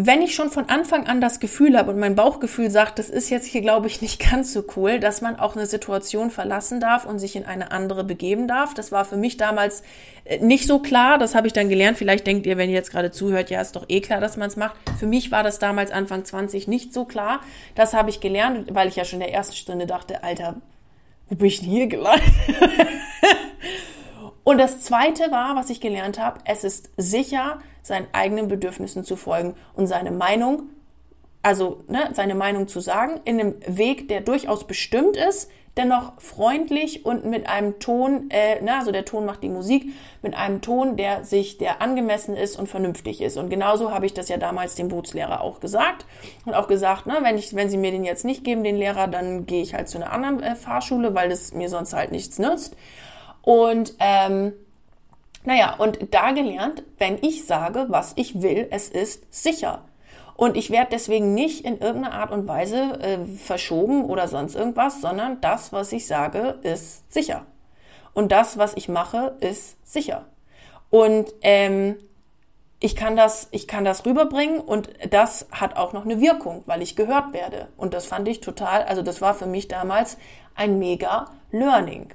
wenn ich schon von Anfang an das Gefühl habe und mein Bauchgefühl sagt, das ist jetzt hier, glaube ich, nicht ganz so cool, dass man auch eine Situation verlassen darf und sich in eine andere begeben darf. Das war für mich damals äh, nicht so klar. Das habe ich dann gelernt. Vielleicht denkt ihr, wenn ihr jetzt gerade zuhört, ja, ist doch eh klar, dass man es macht. Für mich war das damals Anfang 20 nicht so klar. Das habe ich gelernt, weil ich ja schon in der ersten Stunde dachte, Alter, wo bin ich denn hier gelandet? Und das Zweite war, was ich gelernt habe, es ist sicher, seinen eigenen Bedürfnissen zu folgen und seine Meinung also ne, seine Meinung zu sagen, in einem Weg, der durchaus bestimmt ist, dennoch freundlich und mit einem Ton, äh, na, also der Ton macht die Musik, mit einem Ton, der sich, der angemessen ist und vernünftig ist. Und genauso habe ich das ja damals dem Bootslehrer auch gesagt und auch gesagt, ne, wenn ich, wenn Sie mir den jetzt nicht geben, den Lehrer, dann gehe ich halt zu einer anderen äh, Fahrschule, weil das mir sonst halt nichts nützt. Und ähm, naja, und da gelernt, wenn ich sage, was ich will, es ist sicher. Und ich werde deswegen nicht in irgendeiner Art und Weise äh, verschoben oder sonst irgendwas, sondern das, was ich sage, ist sicher. Und das, was ich mache, ist sicher. Und ähm, ich kann das, ich kann das rüberbringen und das hat auch noch eine Wirkung, weil ich gehört werde. Und das fand ich total, also das war für mich damals ein mega Learning.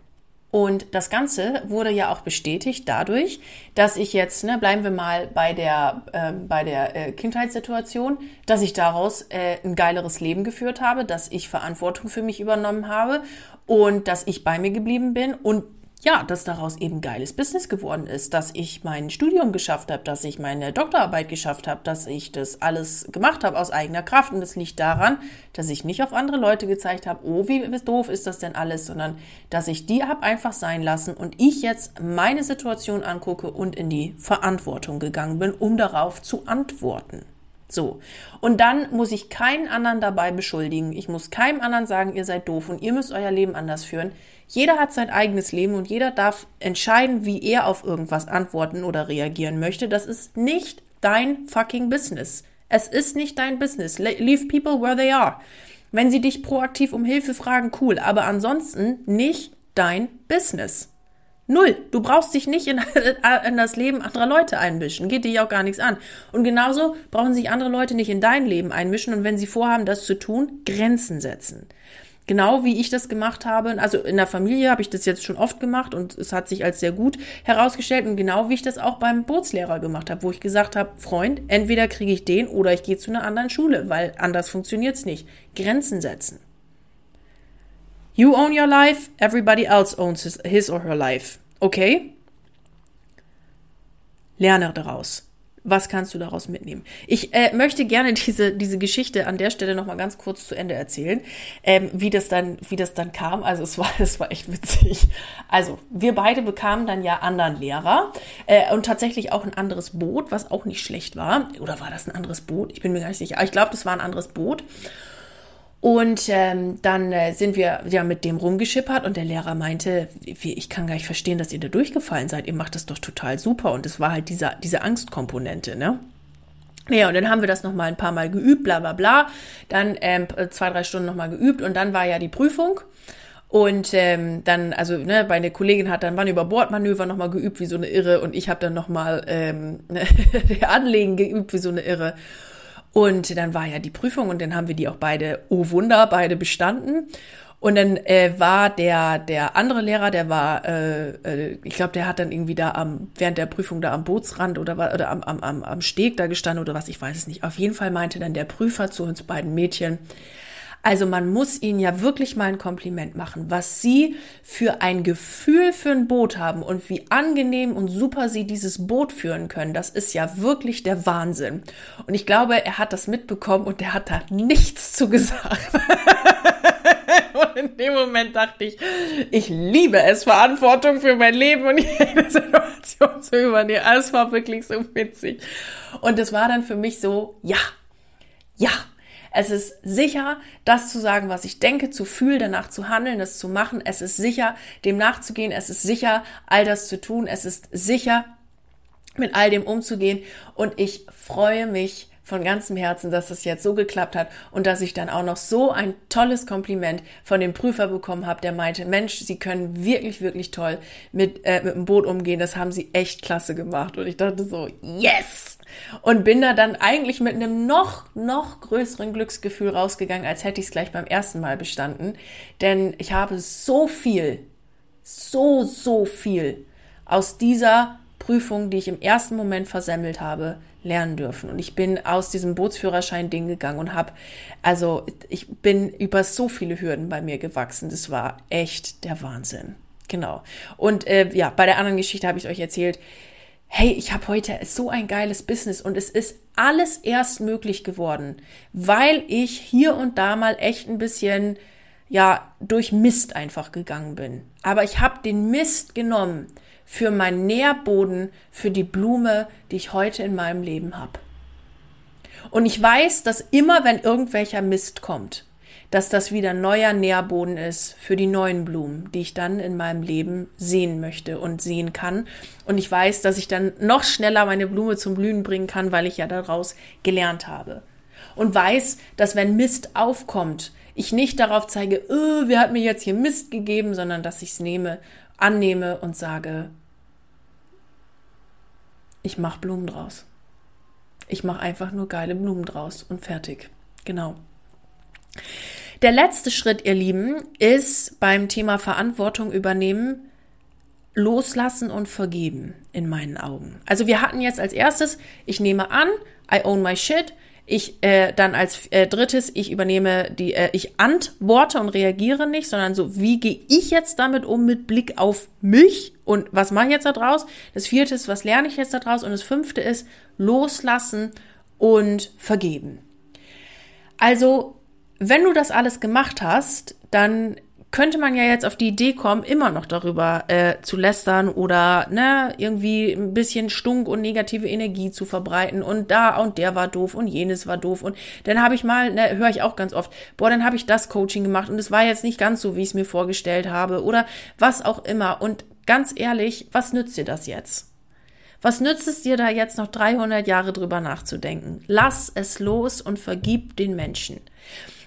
Und das Ganze wurde ja auch bestätigt dadurch, dass ich jetzt, ne, bleiben wir mal bei der, äh, bei der äh, Kindheitssituation, dass ich daraus äh, ein geileres Leben geführt habe, dass ich Verantwortung für mich übernommen habe und dass ich bei mir geblieben bin. Und ja, dass daraus eben geiles Business geworden ist, dass ich mein Studium geschafft habe, dass ich meine Doktorarbeit geschafft habe, dass ich das alles gemacht habe aus eigener Kraft. Und das liegt daran, dass ich nicht auf andere Leute gezeigt habe, oh, wie doof ist das denn alles, sondern dass ich die habe einfach sein lassen und ich jetzt meine Situation angucke und in die Verantwortung gegangen bin, um darauf zu antworten. So. Und dann muss ich keinen anderen dabei beschuldigen. Ich muss keinem anderen sagen, ihr seid doof und ihr müsst euer Leben anders führen. Jeder hat sein eigenes Leben und jeder darf entscheiden, wie er auf irgendwas antworten oder reagieren möchte. Das ist nicht dein fucking Business. Es ist nicht dein Business. Leave people where they are. Wenn sie dich proaktiv um Hilfe fragen, cool. Aber ansonsten nicht dein Business. Null. Du brauchst dich nicht in, in, das Leben anderer Leute einmischen. Geht dich auch gar nichts an. Und genauso brauchen sich andere Leute nicht in dein Leben einmischen. Und wenn sie vorhaben, das zu tun, Grenzen setzen. Genau wie ich das gemacht habe. Also in der Familie habe ich das jetzt schon oft gemacht und es hat sich als sehr gut herausgestellt. Und genau wie ich das auch beim Bootslehrer gemacht habe, wo ich gesagt habe, Freund, entweder kriege ich den oder ich gehe zu einer anderen Schule, weil anders funktioniert es nicht. Grenzen setzen. You own your life, everybody else owns his, his or her life. Okay? Lerne daraus. Was kannst du daraus mitnehmen? Ich äh, möchte gerne diese, diese Geschichte an der Stelle nochmal ganz kurz zu Ende erzählen, ähm, wie, das dann, wie das dann kam. Also es war, es war echt witzig. Also wir beide bekamen dann ja anderen Lehrer äh, und tatsächlich auch ein anderes Boot, was auch nicht schlecht war. Oder war das ein anderes Boot? Ich bin mir gar nicht sicher. Ich glaube, das war ein anderes Boot. Und ähm, dann äh, sind wir ja mit dem rumgeschippert und der Lehrer meinte, wie, ich kann gar nicht verstehen, dass ihr da durchgefallen seid. Ihr macht das doch total super. Und es war halt dieser, diese Angstkomponente, ne? Ja, und dann haben wir das nochmal ein paar Mal geübt, bla bla bla. Dann ähm, zwei, drei Stunden nochmal geübt und dann war ja die Prüfung. Und ähm, dann, also ne, meine Kollegin hat dann wann über Bordmanöver nochmal geübt wie so eine Irre und ich habe dann nochmal ähm, Anlegen geübt wie so eine Irre. Und dann war ja die Prüfung und dann haben wir die auch beide, oh Wunder, beide bestanden. Und dann äh, war der der andere Lehrer, der war, äh, äh, ich glaube, der hat dann irgendwie da am während der Prüfung da am Bootsrand oder oder am am am am Steg da gestanden oder was, ich weiß es nicht. Auf jeden Fall meinte dann der Prüfer zu uns beiden Mädchen, also man muss ihnen ja wirklich mal ein Kompliment machen, was sie für ein Gefühl für ein Boot haben und wie angenehm und super sie dieses Boot führen können. Das ist ja wirklich der Wahnsinn. Und ich glaube, er hat das mitbekommen und er hat da nichts zu gesagt. Und in dem Moment dachte ich, ich liebe es, Verantwortung für mein Leben und jede Situation zu übernehmen. Es war wirklich so witzig. Und es war dann für mich so, ja, ja, es ist sicher, das zu sagen, was ich denke, zu fühlen, danach zu handeln, es zu machen. Es ist sicher, dem nachzugehen. Es ist sicher, all das zu tun. Es ist sicher, mit all dem umzugehen. Und ich freue mich von ganzem Herzen, dass es jetzt so geklappt hat und dass ich dann auch noch so ein tolles Kompliment von dem Prüfer bekommen habe, der meinte, Mensch, Sie können wirklich, wirklich toll mit, äh, mit dem Boot umgehen. Das haben Sie echt klasse gemacht. Und ich dachte so, yes! Und bin da dann eigentlich mit einem noch, noch größeren Glücksgefühl rausgegangen, als hätte ich es gleich beim ersten Mal bestanden. Denn ich habe so viel, so, so viel aus dieser Prüfung, die ich im ersten Moment versemmelt habe, lernen dürfen. Und ich bin aus diesem Bootsführerschein-Ding gegangen und habe, also ich bin über so viele Hürden bei mir gewachsen. Das war echt der Wahnsinn. Genau. Und äh, ja, bei der anderen Geschichte habe ich euch erzählt, hey, ich habe heute so ein geiles Business und es ist alles erst möglich geworden, weil ich hier und da mal echt ein bisschen ja durch Mist einfach gegangen bin. Aber ich habe den Mist genommen für meinen Nährboden, für die Blume, die ich heute in meinem Leben habe. Und ich weiß, dass immer, wenn irgendwelcher Mist kommt, dass das wieder neuer Nährboden ist für die neuen Blumen, die ich dann in meinem Leben sehen möchte und sehen kann. Und ich weiß, dass ich dann noch schneller meine Blume zum Blühen bringen kann, weil ich ja daraus gelernt habe. Und weiß, dass wenn Mist aufkommt, ich nicht darauf zeige, oh, wer hat mir jetzt hier Mist gegeben, sondern dass ich es nehme, annehme und sage, ich mache Blumen draus. Ich mache einfach nur geile Blumen draus und fertig. Genau. Der letzte Schritt, ihr Lieben, ist beim Thema Verantwortung übernehmen, loslassen und vergeben in meinen Augen. Also wir hatten jetzt als erstes, ich nehme an, I own my shit. Ich äh, dann als äh, drittes, ich übernehme die, äh, ich antworte und reagiere nicht, sondern so, wie gehe ich jetzt damit um mit Blick auf mich und was mache ich jetzt da draus? Das vierte ist, was lerne ich jetzt da draus? Und das fünfte ist, loslassen und vergeben. Also wenn du das alles gemacht hast, dann könnte man ja jetzt auf die Idee kommen, immer noch darüber äh, zu lästern oder ne, irgendwie ein bisschen Stunk und negative Energie zu verbreiten und da und der war doof und jenes war doof und dann habe ich mal, ne, höre ich auch ganz oft, boah, dann habe ich das Coaching gemacht und es war jetzt nicht ganz so, wie ich es mir vorgestellt habe oder was auch immer und ganz ehrlich, was nützt dir das jetzt? Was nützt es dir da jetzt noch 300 Jahre drüber nachzudenken? Lass es los und vergib den Menschen.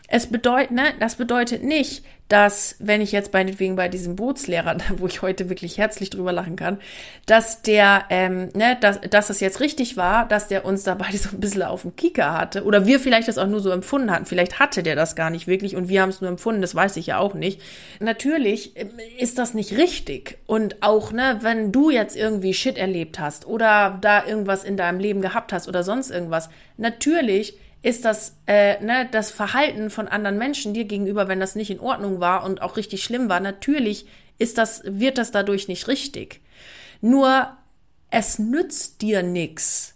Es bedeutet, ne, das bedeutet nicht, dass, wenn ich jetzt meinetwegen bei diesem Bootslehrer, wo ich heute wirklich herzlich drüber lachen kann, dass der, ähm, ne, dass, dass das jetzt richtig war, dass der uns dabei so ein bisschen auf dem Kicker hatte. Oder wir vielleicht das auch nur so empfunden hatten. Vielleicht hatte der das gar nicht wirklich und wir haben es nur empfunden, das weiß ich ja auch nicht. Natürlich ähm, ist das nicht richtig. Und auch, ne, wenn du jetzt irgendwie Shit erlebt hast oder da irgendwas in deinem Leben gehabt hast oder sonst irgendwas, natürlich ist das, äh, ne, das Verhalten von anderen Menschen dir gegenüber, wenn das nicht in Ordnung war und auch richtig schlimm war, natürlich ist das, wird das dadurch nicht richtig. Nur es nützt dir nix,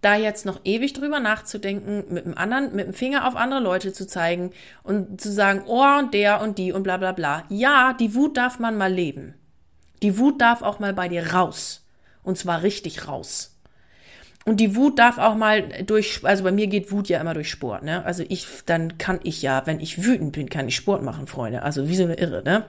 da jetzt noch ewig drüber nachzudenken, mit dem anderen, mit dem Finger auf andere Leute zu zeigen und zu sagen, oh, und der und die und bla bla bla. Ja, die Wut darf man mal leben. Die Wut darf auch mal bei dir raus. Und zwar richtig raus. Und die Wut darf auch mal durch, also bei mir geht Wut ja immer durch Sport, ne? Also ich, dann kann ich ja, wenn ich wütend bin, kann ich Sport machen, Freunde. Also wie so eine Irre, ne?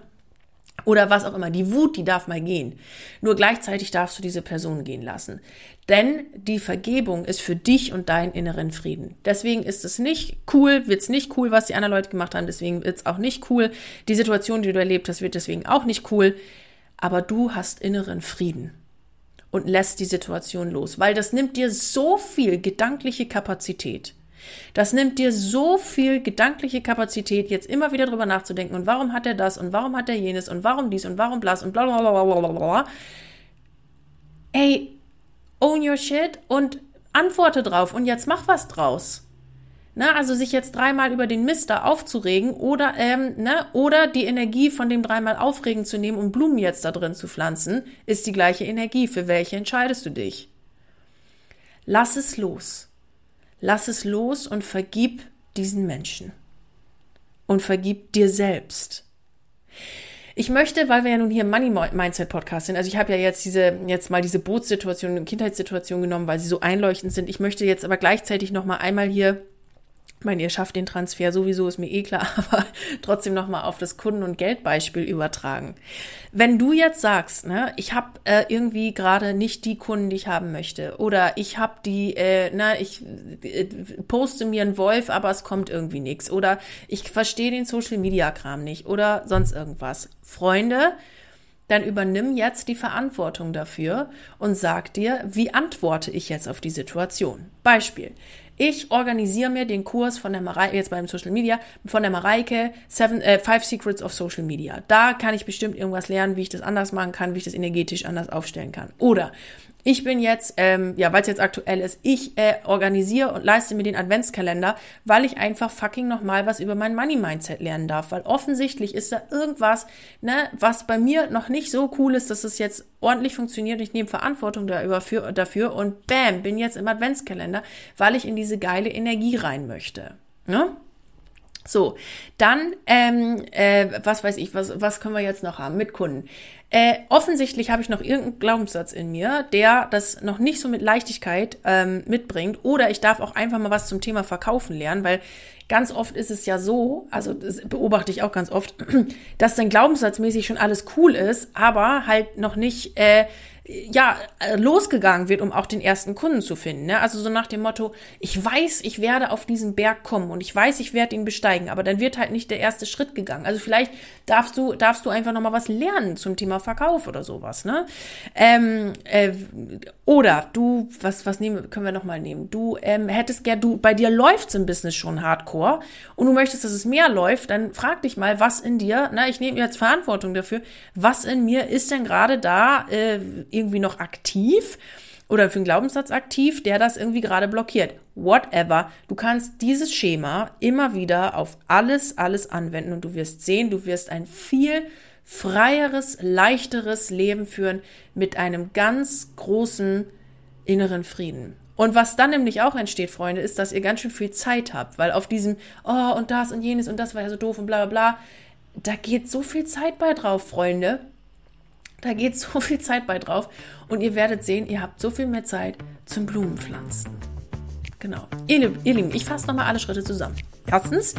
Oder was auch immer. Die Wut, die darf mal gehen. Nur gleichzeitig darfst du diese Person gehen lassen. Denn die Vergebung ist für dich und deinen inneren Frieden. Deswegen ist es nicht cool, wird es nicht cool, was die anderen Leute gemacht haben. Deswegen wird es auch nicht cool. Die Situation, die du erlebt hast, wird deswegen auch nicht cool. Aber du hast inneren Frieden und lässt die Situation los, weil das nimmt dir so viel gedankliche Kapazität. Das nimmt dir so viel gedankliche Kapazität, jetzt immer wieder drüber nachzudenken und warum hat er das und warum hat er jenes und warum dies und warum blas und bla bla bla bla bla bla. Ey, own your shit und antworte drauf und jetzt mach was draus. Ne, also sich jetzt dreimal über den Mist da aufzuregen oder, ähm, ne, oder die Energie von dem dreimal aufregen zu nehmen und Blumen jetzt da drin zu pflanzen, ist die gleiche Energie. Für welche entscheidest du dich? Lass es los. Lass es los und vergib diesen Menschen. Und vergib dir selbst. Ich möchte, weil wir ja nun hier im Money Mindset Podcast sind, also ich habe ja jetzt diese, jetzt mal diese Bootssituation Kindheitssituation genommen, weil sie so einleuchtend sind. Ich möchte jetzt aber gleichzeitig noch mal einmal hier ich meine, ihr schafft den Transfer sowieso, ist mir eh klar, aber trotzdem nochmal auf das Kunden- und Geldbeispiel übertragen. Wenn du jetzt sagst, ne, ich habe äh, irgendwie gerade nicht die Kunden, die ich haben möchte, oder ich habe die, äh, ne, ich äh, poste mir einen Wolf, aber es kommt irgendwie nichts, oder ich verstehe den Social-Media-Kram nicht, oder sonst irgendwas. Freunde, dann übernimm jetzt die Verantwortung dafür und sag dir, wie antworte ich jetzt auf die Situation. Beispiel. Ich organisiere mir den Kurs von der Mareike, jetzt beim Social Media, von der Mareike, Seven, äh, Five Secrets of Social Media. Da kann ich bestimmt irgendwas lernen, wie ich das anders machen kann, wie ich das energetisch anders aufstellen kann. Oder Ich bin jetzt, ähm, ja, weil es jetzt aktuell ist, ich äh, organisiere und leiste mir den Adventskalender, weil ich einfach fucking nochmal was über mein Money-Mindset lernen darf. Weil offensichtlich ist da irgendwas, ne, was bei mir noch nicht so cool ist, dass es jetzt ordentlich funktioniert. Ich nehme Verantwortung dafür, dafür und bam, bin jetzt im Adventskalender, weil ich in diese geile Energie rein möchte. Ne? So, dann, ähm, äh, was weiß ich, was, was können wir jetzt noch haben mit Kunden? Äh, offensichtlich habe ich noch irgendeinen Glaubenssatz in mir, der das noch nicht so mit Leichtigkeit ähm, mitbringt. Oder ich darf auch einfach mal was zum Thema Verkaufen lernen, weil ganz oft ist es ja so, also das beobachte ich auch ganz oft, dass dann glaubenssatzmäßig schon alles cool ist, aber halt noch nicht äh, ja, äh, losgegangen wird, um auch den ersten Kunden zu finden. Ne? Also so nach dem Motto, ich weiß, ich werde auf diesen Berg kommen und ich weiß, ich werde ihn besteigen, aber dann wird halt nicht der erste Schritt gegangen. Also vielleicht darfst du, darfst du einfach nochmal was lernen zum Thema Verkauf oder sowas. Ne? Ähm, äh, oder du, was, was nehmen, können wir nochmal nehmen? Du ähm, hättest gern, du, bei dir läuft's im Business schon hardcore und du möchtest, dass es mehr läuft, dann frag dich mal, was in dir, na, ich nehme jetzt Verantwortung dafür, was in mir ist denn gerade da, äh, irgendwie noch aktiv oder für einen Glaubenssatz aktiv, der das irgendwie gerade blockiert. Whatever. Du kannst dieses Schema immer wieder auf alles, alles anwenden und du wirst sehen, du wirst ein viel freieres, leichteres Leben führen mit einem ganz großen inneren Frieden. Und was dann nämlich auch entsteht, Freunde, ist, dass ihr ganz schön viel Zeit habt, weil auf diesem, oh, und das und jenes und das war ja so doof und bla bla bla, da geht so viel Zeit bei drauf, Freunde. Da geht so viel Zeit bei drauf und ihr werdet sehen, ihr habt so viel mehr Zeit zum Blumenpflanzen. Genau. Ihr, ihr Lieben, ich fasse nochmal alle Schritte zusammen. Erstens,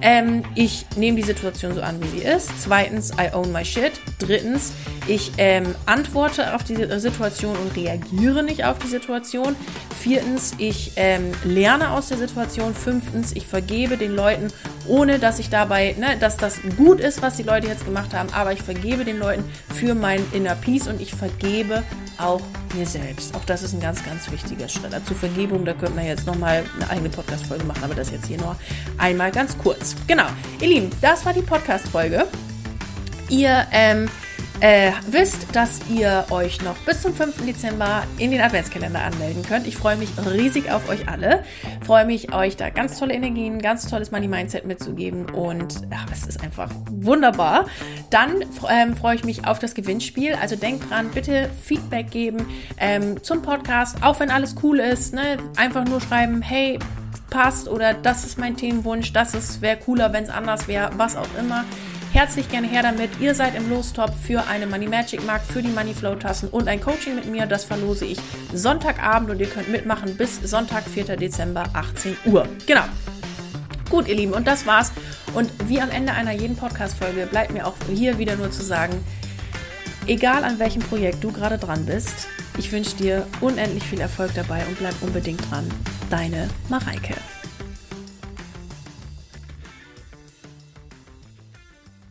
ähm, ich nehme die Situation so an, wie sie ist. Zweitens, I own my shit. Drittens, ich ähm, antworte auf die Situation und reagiere nicht auf die Situation. Viertens, ich ähm, lerne aus der Situation. Fünftens, ich vergebe den Leuten, ohne dass ich dabei, ne, dass das gut ist, was die Leute jetzt gemacht haben, aber ich vergebe den Leuten für mein Inner Peace und ich vergebe auch mir selbst. Auch das ist ein ganz, ganz wichtiger Schritt. Zur Vergebung, da könnte man jetzt nochmal eine eigene Podcast-Folge machen, aber das jetzt hier nur einmal ganz kurz. Genau. Ihr Lieben, das war die Podcast-Folge. Ihr ähm, äh, wisst, dass ihr euch noch bis zum 5. Dezember in den Adventskalender anmelden könnt. Ich freue mich riesig auf euch alle. Freue mich, euch da ganz tolle Energien, ganz tolles Money Mindset mitzugeben und ja, es ist einfach wunderbar. Dann ähm, freue ich mich auf das Gewinnspiel. Also denkt dran, bitte Feedback geben ähm, zum Podcast, auch wenn alles cool ist. Ne? Einfach nur schreiben, hey, passt oder das ist mein Themenwunsch, das wäre cooler, wenn es anders wäre, was auch immer. Herzlich gerne her damit. Ihr seid im Lostop für eine Money Magic Mark, für die Money Flow Tassen und ein Coaching mit mir. Das verlose ich Sonntagabend und ihr könnt mitmachen bis Sonntag, 4. Dezember, 18 Uhr. Genau. Gut, ihr Lieben, und das war's. Und wie am Ende einer jeden Podcast-Folge bleibt mir auch hier wieder nur zu sagen, egal an welchem Projekt du gerade dran bist, ich wünsche dir unendlich viel Erfolg dabei und bleib unbedingt dran. Deine Mareike.